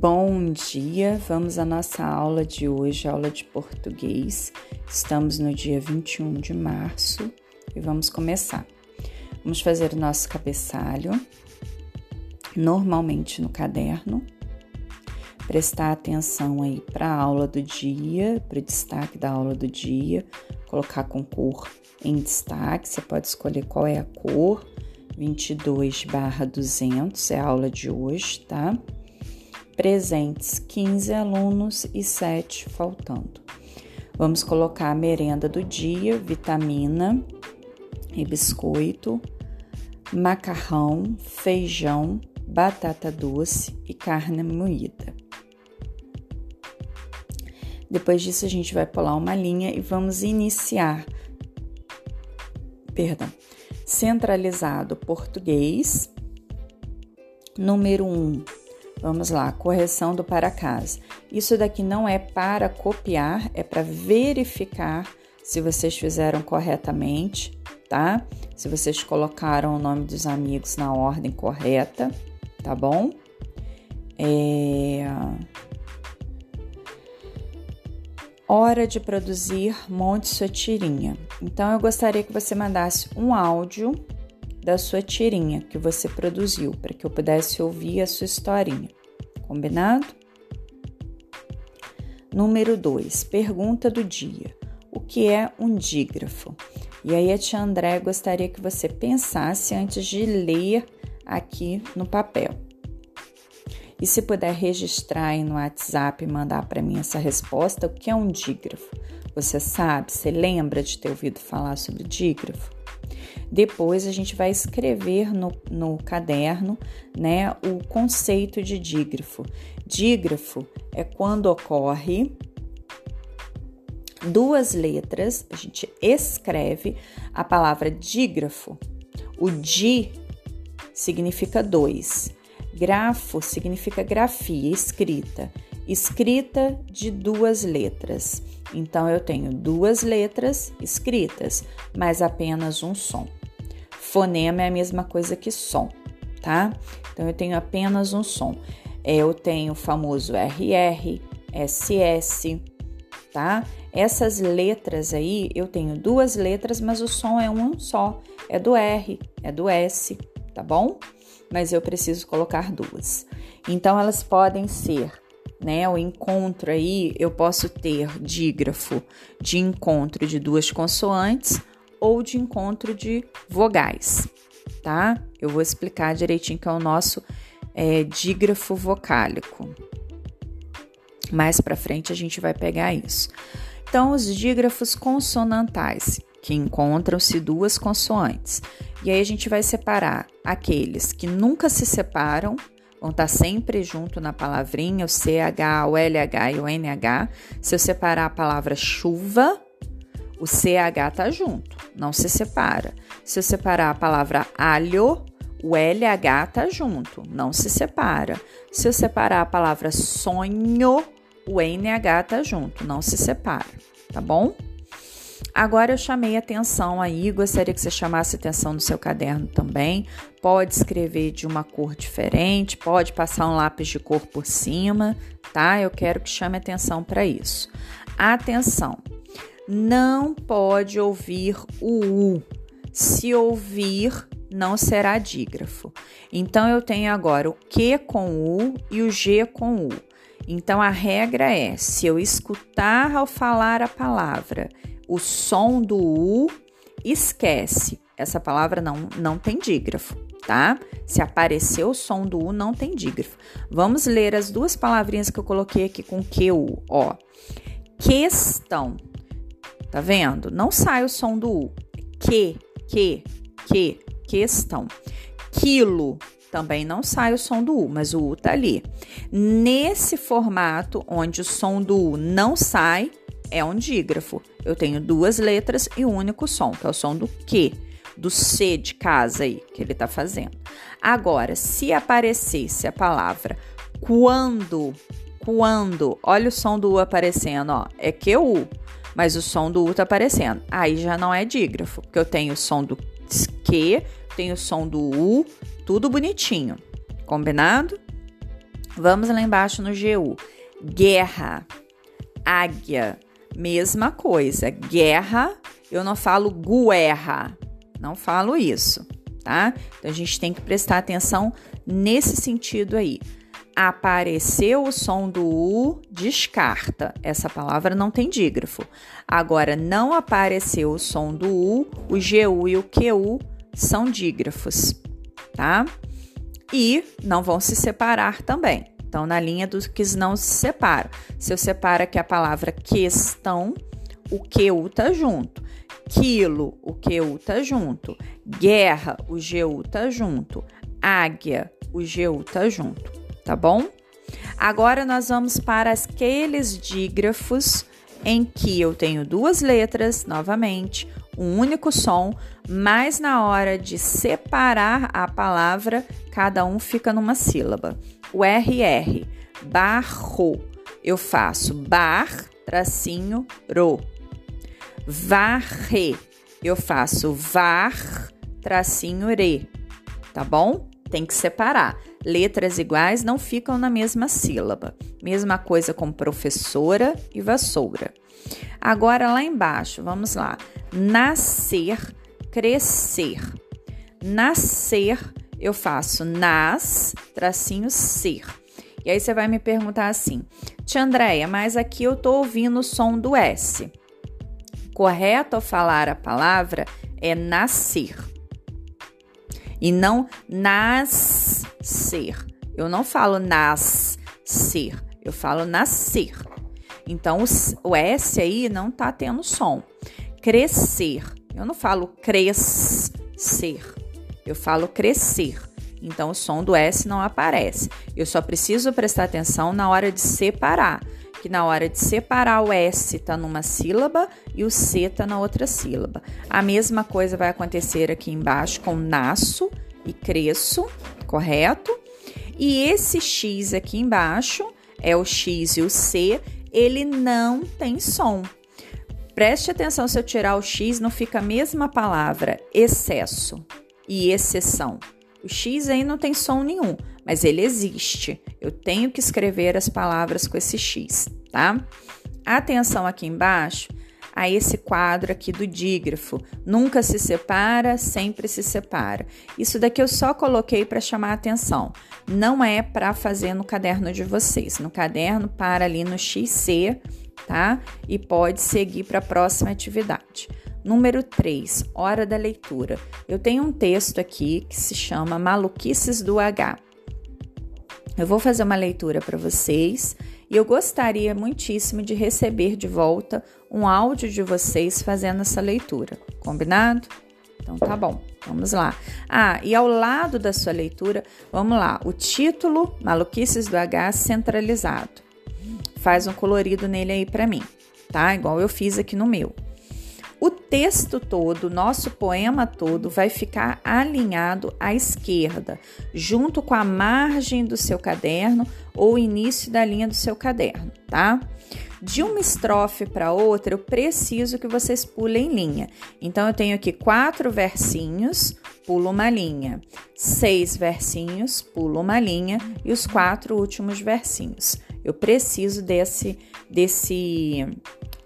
Bom dia, vamos à nossa aula de hoje, aula de português. Estamos no dia 21 de março e vamos começar. Vamos fazer o nosso cabeçalho, normalmente no caderno. Prestar atenção aí para a aula do dia, para o destaque da aula do dia, colocar com cor em destaque. Você pode escolher qual é a cor. 22 barra 200 é a aula de hoje, tá? Presentes 15 alunos e 7 faltando. Vamos colocar a merenda do dia, vitamina e biscoito, macarrão, feijão, batata doce e carne moída. Depois disso, a gente vai pular uma linha e vamos iniciar. Perdão. Centralizado português. Número 1, um, Vamos lá, correção do para casa. Isso daqui não é para copiar, é para verificar se vocês fizeram corretamente, tá? Se vocês colocaram o nome dos amigos na ordem correta, tá bom? É... Hora de produzir, monte sua tirinha. Então, eu gostaria que você mandasse um áudio da sua tirinha que você produziu, para que eu pudesse ouvir a sua historinha. Combinado? Número 2. Pergunta do dia. O que é um dígrafo? E aí a tia André gostaria que você pensasse antes de ler aqui no papel. E se puder registrar aí no WhatsApp e mandar para mim essa resposta, o que é um dígrafo? Você sabe, você lembra de ter ouvido falar sobre dígrafo? Depois a gente vai escrever no, no caderno né, o conceito de dígrafo. Dígrafo é quando ocorre duas letras, a gente escreve a palavra dígrafo. O di significa dois, grafo significa grafia, escrita, escrita de duas letras. Então eu tenho duas letras escritas, mas apenas um som. Fonema é a mesma coisa que som, tá? Então eu tenho apenas um som. É, eu tenho o famoso RR, SS, tá? Essas letras aí, eu tenho duas letras, mas o som é um só. É do R, é do S, tá bom? Mas eu preciso colocar duas. Então elas podem ser né? O encontro aí eu posso ter dígrafo de encontro de duas consoantes ou de encontro de vogais, tá? Eu vou explicar direitinho que é o nosso é, dígrafo vocálico. Mais para frente a gente vai pegar isso. Então, os dígrafos consonantais, que encontram-se duas consoantes. E aí a gente vai separar aqueles que nunca se separam vão estar sempre junto na palavrinha, o CH, o LH e o NH. Se eu separar a palavra chuva, o CH tá junto, não se separa. Se eu separar a palavra alho, o LH tá junto, não se separa. Se eu separar a palavra sonho, o NH tá junto, não se separa, tá bom? Agora eu chamei atenção aí, gostaria que você chamasse atenção no seu caderno também. Pode escrever de uma cor diferente, pode passar um lápis de cor por cima, tá? Eu quero que chame atenção para isso. Atenção, não pode ouvir o U. Se ouvir, não será dígrafo. Então eu tenho agora o Q com U e o G com U. Então a regra é: se eu escutar ao falar a palavra o som do U, esquece. Essa palavra não, não tem dígrafo, tá? Se aparecer o som do U, não tem dígrafo. Vamos ler as duas palavrinhas que eu coloquei aqui com QU, ó. Questão. Tá vendo? Não sai o som do U. Que, que, que, questão. Quilo. Também não sai o som do U, mas o U tá ali. Nesse formato, onde o som do U não sai, é um dígrafo. Eu tenho duas letras e um único som, que é o som do que, do C de casa aí que ele está fazendo. Agora, se aparecesse a palavra quando, quando, olha o som do U aparecendo, ó, é que U, mas o som do U tá aparecendo. Aí já não é dígrafo, porque eu tenho o som do que, tenho o som do U, tudo bonitinho. Combinado? Vamos lá embaixo no GU. Guerra, águia, mesma coisa. Guerra, eu não falo guerra, não falo isso, tá? Então a gente tem que prestar atenção nesse sentido aí. Apareceu o som do U, descarta. Essa palavra não tem dígrafo. Agora, não apareceu o som do U, o GU e o QU são dígrafos, tá? E não vão se separar também. Então, na linha dos que não se separam. Se eu separo aqui a palavra questão, o QU tá junto. Quilo, o QU tá junto. Guerra, o GU tá junto. Águia, o GU tá junto, tá bom? Agora nós vamos para aqueles dígrafos em que eu tenho duas letras, novamente, um único som, mas na hora de separar a palavra, cada um fica numa sílaba. O RR, barro, eu faço bar, tracinho, ro. Varre, eu faço var, tracinho, re. Tá bom? Tem que separar. Letras iguais não ficam na mesma sílaba. Mesma coisa com professora e vassoura. Agora lá embaixo, vamos lá. Nascer, crescer. Nascer, eu faço nas, tracinho ser. E aí você vai me perguntar assim: Tia Andréia, mas aqui eu tô ouvindo o som do S. Correto ao falar a palavra é nascer e não nascer. Eu não falo nascer, eu falo nascer. Então o S aí não tá tendo som. Crescer. Eu não falo crescer. Eu falo crescer. Então o som do S não aparece. Eu só preciso prestar atenção na hora de separar, que na hora de separar o S está numa sílaba e o C está na outra sílaba. A mesma coisa vai acontecer aqui embaixo com nasço e cresço, correto? E esse X aqui embaixo é o X e o C, ele não tem som. Preste atenção se eu tirar o X, não fica a mesma palavra excesso e exceção. O X aí não tem som nenhum, mas ele existe. Eu tenho que escrever as palavras com esse X, tá? Atenção aqui embaixo a esse quadro aqui do dígrafo. Nunca se separa, sempre se separa. Isso daqui eu só coloquei para chamar a atenção. Não é para fazer no caderno de vocês. No caderno, para ali no XC, tá? E pode seguir para a próxima atividade. Número 3, hora da leitura. Eu tenho um texto aqui que se chama Maluquices do H. Eu vou fazer uma leitura para vocês e eu gostaria muitíssimo de receber de volta um áudio de vocês fazendo essa leitura. Combinado? Então tá bom, vamos lá. Ah, e ao lado da sua leitura, vamos lá, o título Maluquices do H centralizado. Faz um colorido nele aí para mim, tá? Igual eu fiz aqui no meu. O texto todo, nosso poema todo, vai ficar alinhado à esquerda, junto com a margem do seu caderno ou início da linha do seu caderno, tá? De uma estrofe para outra, eu preciso que vocês pulem linha. Então, eu tenho aqui quatro versinhos, pulo uma linha. Seis versinhos, pulo uma linha. E os quatro últimos versinhos. Eu preciso desse, desse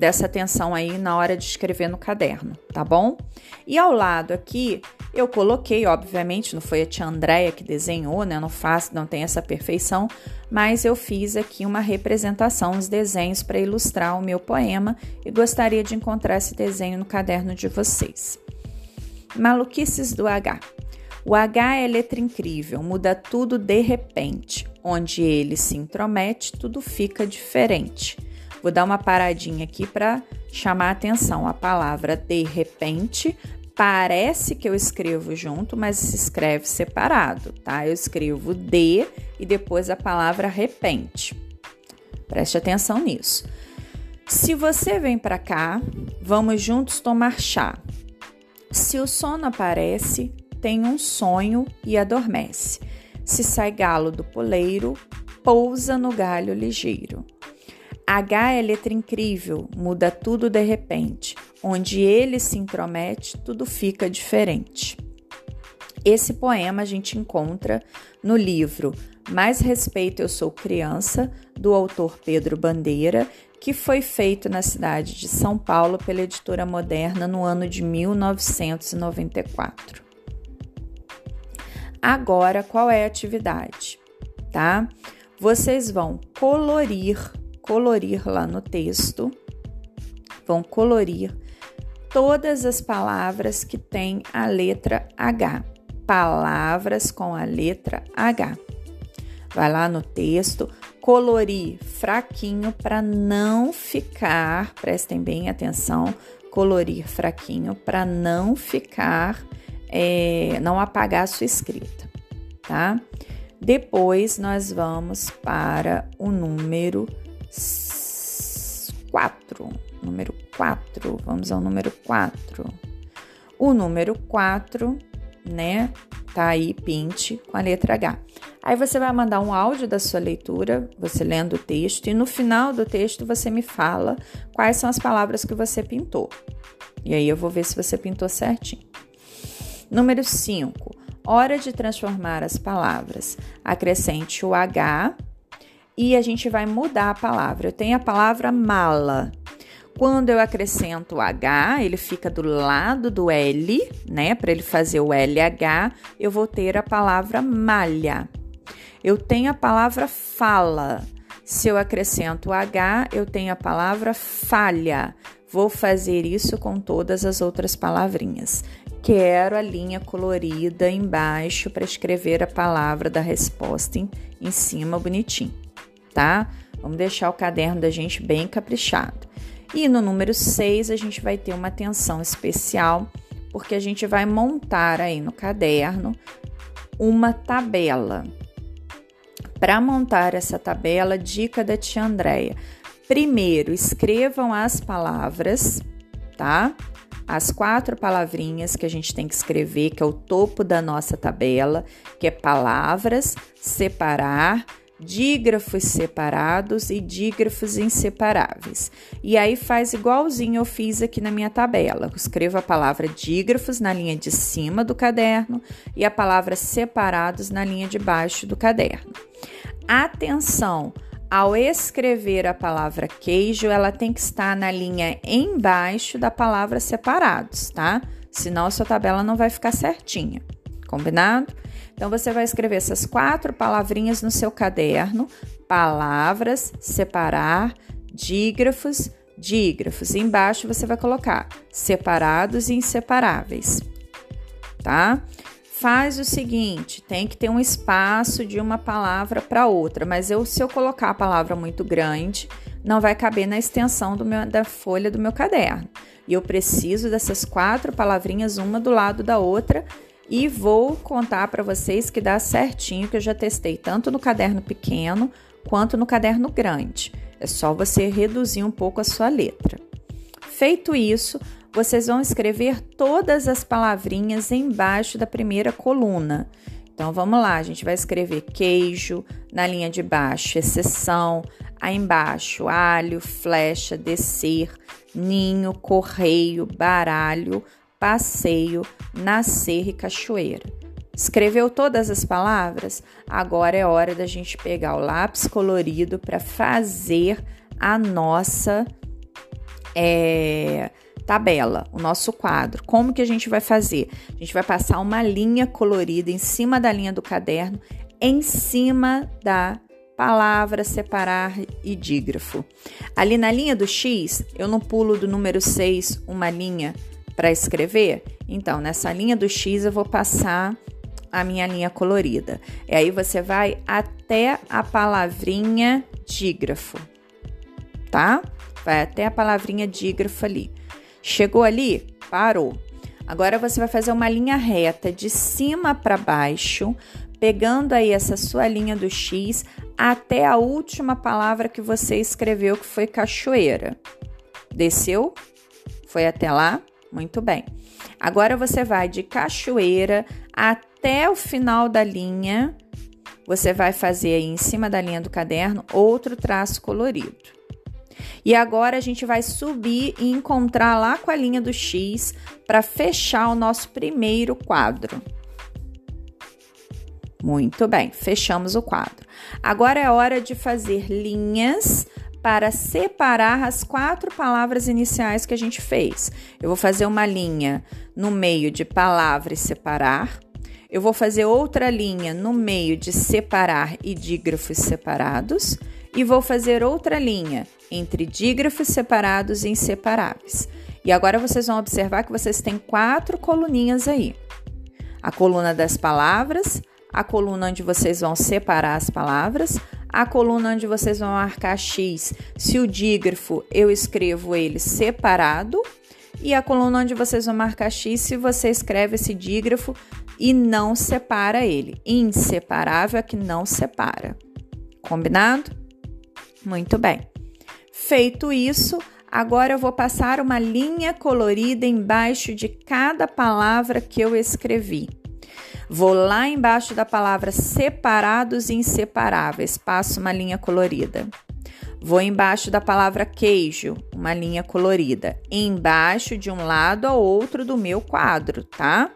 dessa atenção aí na hora de escrever no caderno, tá bom? E ao lado aqui, eu coloquei, obviamente, não foi a tia Andréia que desenhou, né? Não faço, não tem essa perfeição, mas eu fiz aqui uma representação, uns desenhos para ilustrar o meu poema e gostaria de encontrar esse desenho no caderno de vocês. Maluquices do H. O H é letra incrível, muda tudo de repente. Onde ele se intromete, tudo fica diferente. Vou dar uma paradinha aqui para chamar a atenção. A palavra de repente parece que eu escrevo junto, mas se escreve separado, tá? Eu escrevo de e depois a palavra repente. Preste atenção nisso. Se você vem para cá, vamos juntos tomar chá. Se o sono aparece, tem um sonho e adormece. Se sai galo do poleiro, pousa no galho ligeiro. H é letra incrível, muda tudo de repente. Onde ele se intromete, tudo fica diferente. Esse poema a gente encontra no livro Mais Respeito Eu Sou Criança, do autor Pedro Bandeira, que foi feito na cidade de São Paulo pela editora Moderna no ano de 1994. Agora, qual é a atividade? Tá? Vocês vão colorir, colorir lá no texto, vão colorir todas as palavras que têm a letra H. Palavras com a letra H. Vai lá no texto, colorir fraquinho para não ficar, prestem bem atenção, colorir fraquinho para não ficar, é, não apagar a sua escrita, tá? Depois nós vamos para o número 4. Número 4, vamos ao número 4. O número 4, né? Tá aí, pinte com a letra H. Aí você vai mandar um áudio da sua leitura, você lendo o texto, e no final do texto você me fala quais são as palavras que você pintou. E aí eu vou ver se você pintou certinho. Número 5. Hora de transformar as palavras. Acrescente o H e a gente vai mudar a palavra. Eu tenho a palavra mala. Quando eu acrescento o H, ele fica do lado do L, né? Para ele fazer o LH, eu vou ter a palavra malha. Eu tenho a palavra fala. Se eu acrescento H, eu tenho a palavra falha. Vou fazer isso com todas as outras palavrinhas. Quero a linha colorida embaixo para escrever a palavra da resposta em, em cima bonitinho, tá? Vamos deixar o caderno da gente bem caprichado. E no número 6 a gente vai ter uma atenção especial, porque a gente vai montar aí no caderno uma tabela. Para montar essa tabela, dica da tia Andréia. Primeiro, escrevam as palavras, tá? As quatro palavrinhas que a gente tem que escrever, que é o topo da nossa tabela, que é palavras, separar, dígrafos separados e dígrafos inseparáveis. E aí faz igualzinho eu fiz aqui na minha tabela. Eu escrevo a palavra dígrafos na linha de cima do caderno e a palavra separados na linha de baixo do caderno. Atenção! Ao escrever a palavra queijo, ela tem que estar na linha embaixo da palavra separados, tá? Senão a sua tabela não vai ficar certinha. Combinado? Então você vai escrever essas quatro palavrinhas no seu caderno: palavras, separar, dígrafos, dígrafos. Embaixo você vai colocar separados e inseparáveis, tá? faz o seguinte: tem que ter um espaço de uma palavra para outra, mas eu, se eu colocar a palavra muito grande, não vai caber na extensão meu, da folha do meu caderno. E eu preciso dessas quatro palavrinhas, uma do lado da outra, e vou contar para vocês que dá certinho, que eu já testei tanto no caderno pequeno quanto no caderno grande. É só você reduzir um pouco a sua letra. Feito isso, vocês vão escrever todas as palavrinhas embaixo da primeira coluna. Então vamos lá, a gente vai escrever queijo, na linha de baixo, exceção, aí embaixo, alho, flecha, descer, ninho, correio, baralho, passeio, nascer e cachoeira. Escreveu todas as palavras? Agora é hora da gente pegar o lápis colorido para fazer a nossa. É, tabela, o nosso quadro. Como que a gente vai fazer? A gente vai passar uma linha colorida em cima da linha do caderno, em cima da palavra, separar e dígrafo. Ali na linha do X, eu não pulo do número 6 uma linha para escrever? Então, nessa linha do X eu vou passar a minha linha colorida. E aí você vai até a palavrinha dígrafo, tá? Vai até a palavrinha dígrafo ali. Chegou ali? Parou. Agora você vai fazer uma linha reta de cima para baixo, pegando aí essa sua linha do X até a última palavra que você escreveu, que foi cachoeira. Desceu? Foi até lá? Muito bem. Agora você vai de cachoeira até o final da linha. Você vai fazer aí em cima da linha do caderno outro traço colorido. E agora a gente vai subir e encontrar lá com a linha do X para fechar o nosso primeiro quadro. Muito bem, fechamos o quadro. Agora é hora de fazer linhas para separar as quatro palavras iniciais que a gente fez. Eu vou fazer uma linha no meio de palavra e separar. Eu vou fazer outra linha no meio de separar e dígrafos separados. E vou fazer outra linha entre dígrafos separados e inseparáveis. E agora vocês vão observar que vocês têm quatro coluninhas aí: a coluna das palavras, a coluna onde vocês vão separar as palavras, a coluna onde vocês vão marcar X, se o dígrafo eu escrevo ele separado, e a coluna onde vocês vão marcar X se você escreve esse dígrafo e não separa ele. Inseparável é que não separa. Combinado? Muito bem. Feito isso, agora eu vou passar uma linha colorida embaixo de cada palavra que eu escrevi. Vou lá embaixo da palavra separados e inseparáveis, passo uma linha colorida. Vou embaixo da palavra queijo, uma linha colorida, embaixo de um lado ao outro do meu quadro, tá?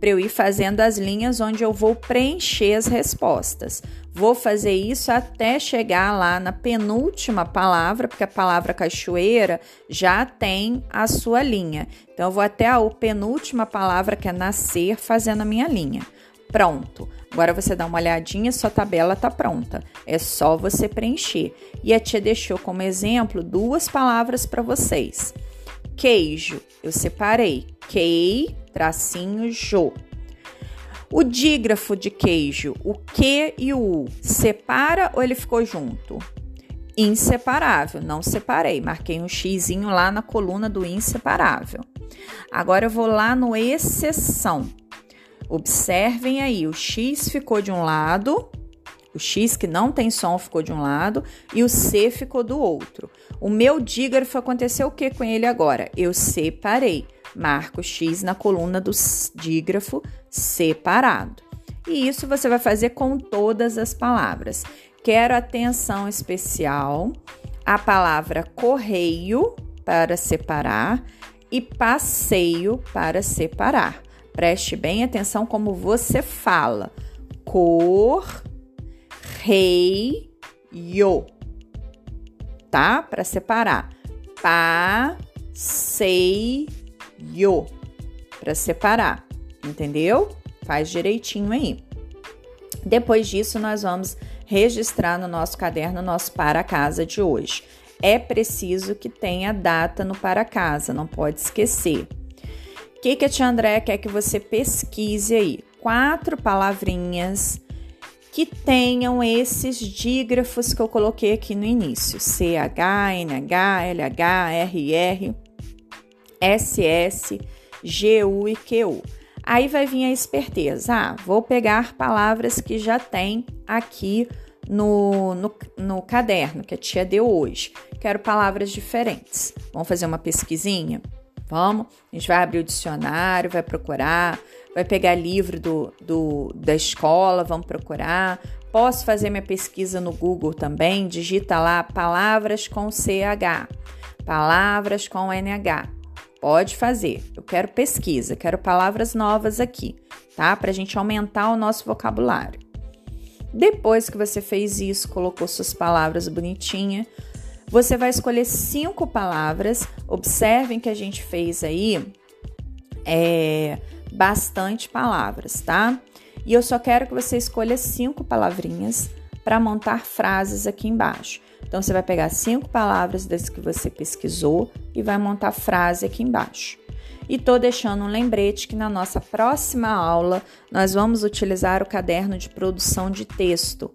Para eu ir fazendo as linhas onde eu vou preencher as respostas. Vou fazer isso até chegar lá na penúltima palavra, porque a palavra cachoeira já tem a sua linha. Então, eu vou até a penúltima palavra, que é nascer, fazendo a minha linha. Pronto. Agora você dá uma olhadinha, sua tabela tá pronta. É só você preencher. E a tia deixou como exemplo duas palavras para vocês. Queijo, eu separei. Quei, tracinho, jo. O dígrafo de queijo, o Q e o U, separa ou ele ficou junto? Inseparável, não separei, marquei um xizinho lá na coluna do inseparável. Agora eu vou lá no exceção. Observem aí, o X ficou de um lado, o X que não tem som ficou de um lado e o C ficou do outro. O meu dígrafo aconteceu o que com ele agora? Eu separei. Marco X na coluna do dígrafo separado. E isso você vai fazer com todas as palavras. Quero atenção especial à palavra correio para separar e passeio para separar. Preste bem atenção como você fala. Cor, rei, yo. Tá? Para separar. Passeio para separar, entendeu? Faz direitinho aí. Depois disso, nós vamos registrar no nosso caderno nosso para casa de hoje. É preciso que tenha data no para casa, não pode esquecer. O que, que a tia Andréia quer que você pesquise aí? Quatro palavrinhas que tenham esses dígrafos que eu coloquei aqui no início: CH, NH, LH, RR SS, GU e QU. Aí vai vir a esperteza. Ah, vou pegar palavras que já tem aqui no, no, no caderno que a tia deu hoje. Quero palavras diferentes. Vamos fazer uma pesquisinha? Vamos? A gente vai abrir o dicionário, vai procurar, vai pegar livro do, do, da escola, vamos procurar. Posso fazer minha pesquisa no Google também, digita lá palavras com CH, palavras com NH. Pode fazer. Eu quero pesquisa, quero palavras novas aqui, tá? Para a gente aumentar o nosso vocabulário. Depois que você fez isso, colocou suas palavras bonitinhas, você vai escolher cinco palavras. Observem que a gente fez aí é, bastante palavras, tá? E eu só quero que você escolha cinco palavrinhas para montar frases aqui embaixo. Então, você vai pegar cinco palavras das que você pesquisou e vai montar frase aqui embaixo. E tô deixando um lembrete que na nossa próxima aula nós vamos utilizar o caderno de produção de texto.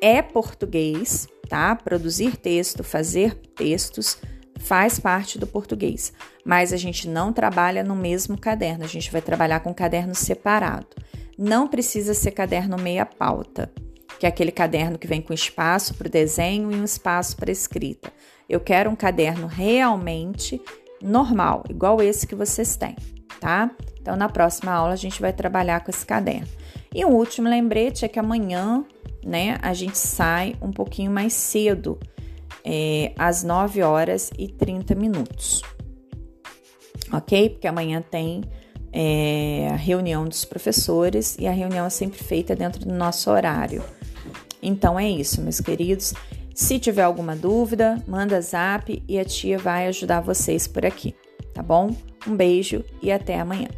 É português, tá? Produzir texto, fazer textos faz parte do português, mas a gente não trabalha no mesmo caderno, a gente vai trabalhar com caderno separado. Não precisa ser caderno meia pauta que é aquele caderno que vem com espaço para o desenho e um espaço para escrita. Eu quero um caderno realmente normal, igual esse que vocês têm, tá? Então, na próxima aula, a gente vai trabalhar com esse caderno. E um último lembrete é que amanhã, né, a gente sai um pouquinho mais cedo, é, às 9 horas e 30 minutos. Ok? Porque amanhã tem é, a reunião dos professores e a reunião é sempre feita dentro do nosso horário. Então é isso, meus queridos. Se tiver alguma dúvida, manda zap e a tia vai ajudar vocês por aqui, tá bom? Um beijo e até amanhã.